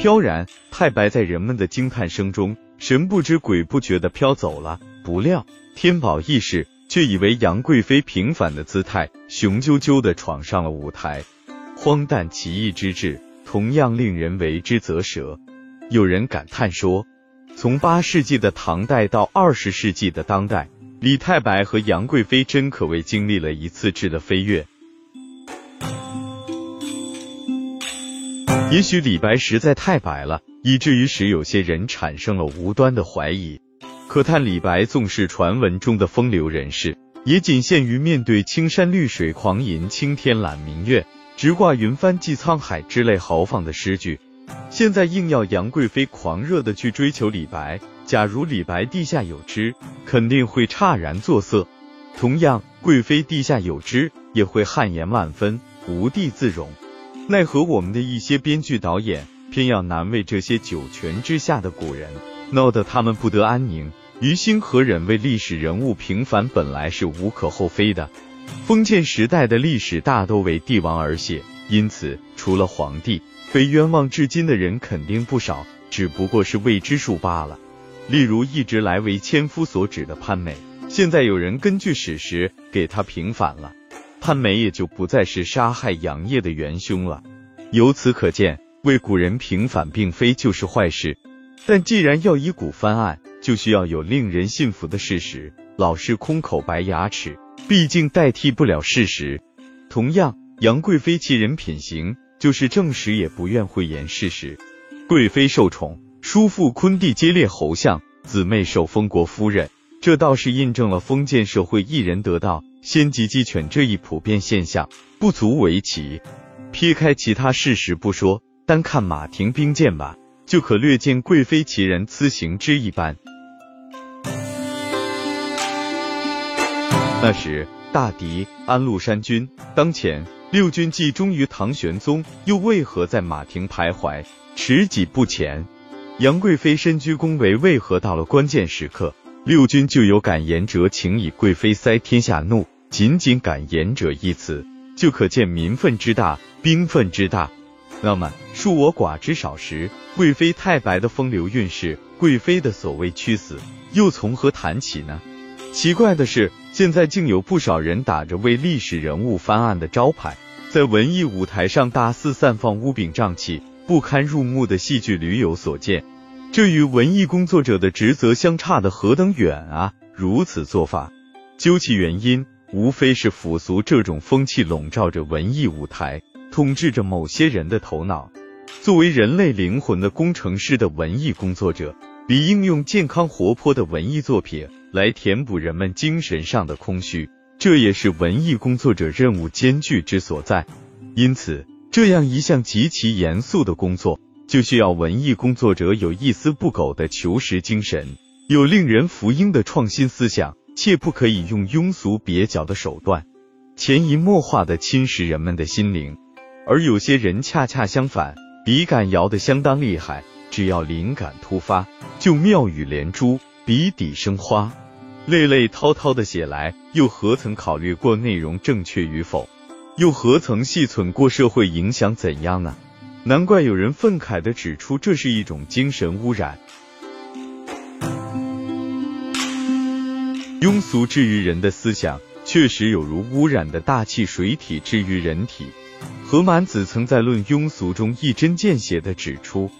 飘然太白在人们的惊叹声中，神不知鬼不觉的飘走了。不料天宝义士却以为杨贵妃平反的姿态，雄赳赳的闯上了舞台。荒诞奇异之至，同样令人为之啧舌。有人感叹说，从八世纪的唐代到二十世纪的当代，李太白和杨贵妃真可谓经历了一次质的飞跃。也许李白实在太白了，以至于使有些人产生了无端的怀疑。可叹李白纵是传闻中的风流人士，也仅限于面对青山绿水狂吟青天揽明月，直挂云帆济沧海之类豪放的诗句。现在硬要杨贵妃狂热的去追求李白，假如李白地下有知，肯定会诧然作色；同样，贵妃地下有知，也会汗颜万分，无地自容。奈何我们的一些编剧导演偏要难为这些九泉之下的古人，闹得他们不得安宁。于心何忍为历史人物平反，本来是无可厚非的。封建时代的历史大都为帝王而写，因此除了皇帝，被冤枉至今的人肯定不少，只不过是未知数罢了。例如一直来为千夫所指的潘美，现在有人根据史实给他平反了。潘美也就不再是杀害杨业的元凶了。由此可见，为古人平反并非就是坏事。但既然要以古翻案，就需要有令人信服的事实。老是空口白牙齿，毕竟代替不了事实。同样，杨贵妃其人品行，就是正史也不愿讳言事实。贵妃受宠，叔父昆弟接列侯相，姊妹受封国夫人，这倒是印证了封建社会一人得道。先集鸡犬这一普遍现象不足为奇，撇开其他事实不说，单看马廷兵谏吧，就可略见贵妃其人此行之一般。那时大敌安禄山军当前，六军既忠于唐玄宗，又为何在马廷徘徊，持己不前？杨贵妃身居宫闱，为何到了关键时刻？六军就有敢言者，请以贵妃塞天下怒。仅仅敢言者一词，就可见民愤之大，兵愤之大。那么，恕我寡之少时，贵妃太白的风流韵事，贵妃的所谓屈死，又从何谈起呢？奇怪的是，现在竟有不少人打着为历史人物翻案的招牌，在文艺舞台上大肆散放污柄瘴气、不堪入目的戏剧，屡有所见。这与文艺工作者的职责相差的何等远啊！如此做法，究其原因，无非是腐俗这种风气笼罩着文艺舞台，统治着某些人的头脑。作为人类灵魂的工程师的文艺工作者，理应用健康活泼的文艺作品来填补人们精神上的空虚，这也是文艺工作者任务艰巨之所在。因此，这样一项极其严肃的工作。就需要文艺工作者有一丝不苟的求实精神，有令人服膺的创新思想，切不可以用庸俗蹩脚的手段，潜移默化的侵蚀人们的心灵。而有些人恰恰相反，笔杆摇得相当厉害，只要灵感突发，就妙语连珠，笔底生花，泪泪滔滔的写来，又何曾考虑过内容正确与否？又何曾细忖过社会影响怎样呢？难怪有人愤慨地指出，这是一种精神污染。庸俗至于人的思想，确实有如污染的大气水体至于人体。何满子曾在《论庸俗》中一针见血地指出，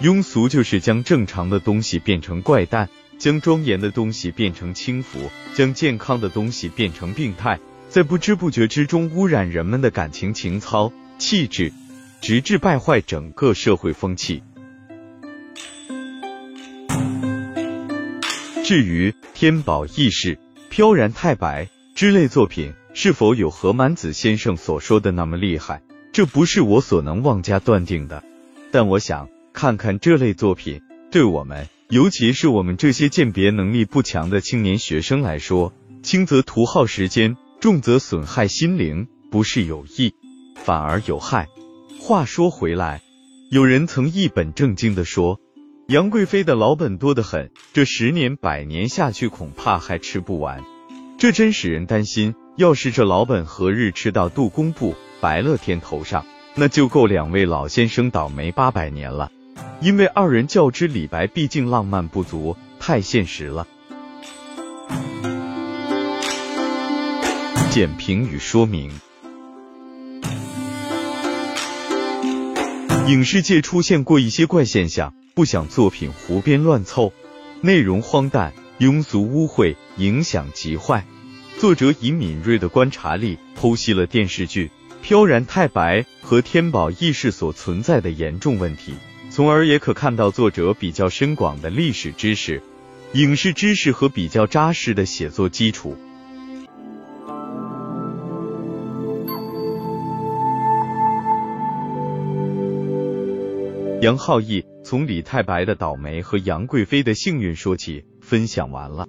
庸俗就是将正常的东西变成怪诞，将庄严的东西变成轻浮，将健康的东西变成病态，在不知不觉之中污染人们的感情、情操、气质。直至败坏整个社会风气。至于天宝义士、飘然太白之类作品，是否有何满子先生所说的那么厉害，这不是我所能妄加断定的。但我想看看这类作品，对我们，尤其是我们这些鉴别能力不强的青年学生来说，轻则徒耗时间，重则损害心灵，不是有益，反而有害。话说回来，有人曾一本正经的说，杨贵妃的老本多得很，这十年百年下去，恐怕还吃不完。这真使人担心，要是这老本何日吃到杜工部、白乐天头上，那就够两位老先生倒霉八百年了。因为二人较之李白，毕竟浪漫不足，太现实了。简评与说明：影视界出现过一些怪现象，不想作品胡编乱凑，内容荒诞、庸俗、污秽，影响极坏。作者以敏锐的观察力剖析了电视剧《飘然太白》和天宝意识所存在的严重问题，从而也可看到作者比较深广的历史知识、影视知识和比较扎实的写作基础。杨浩义从李太白的倒霉和杨贵妃的幸运说起，分享完了。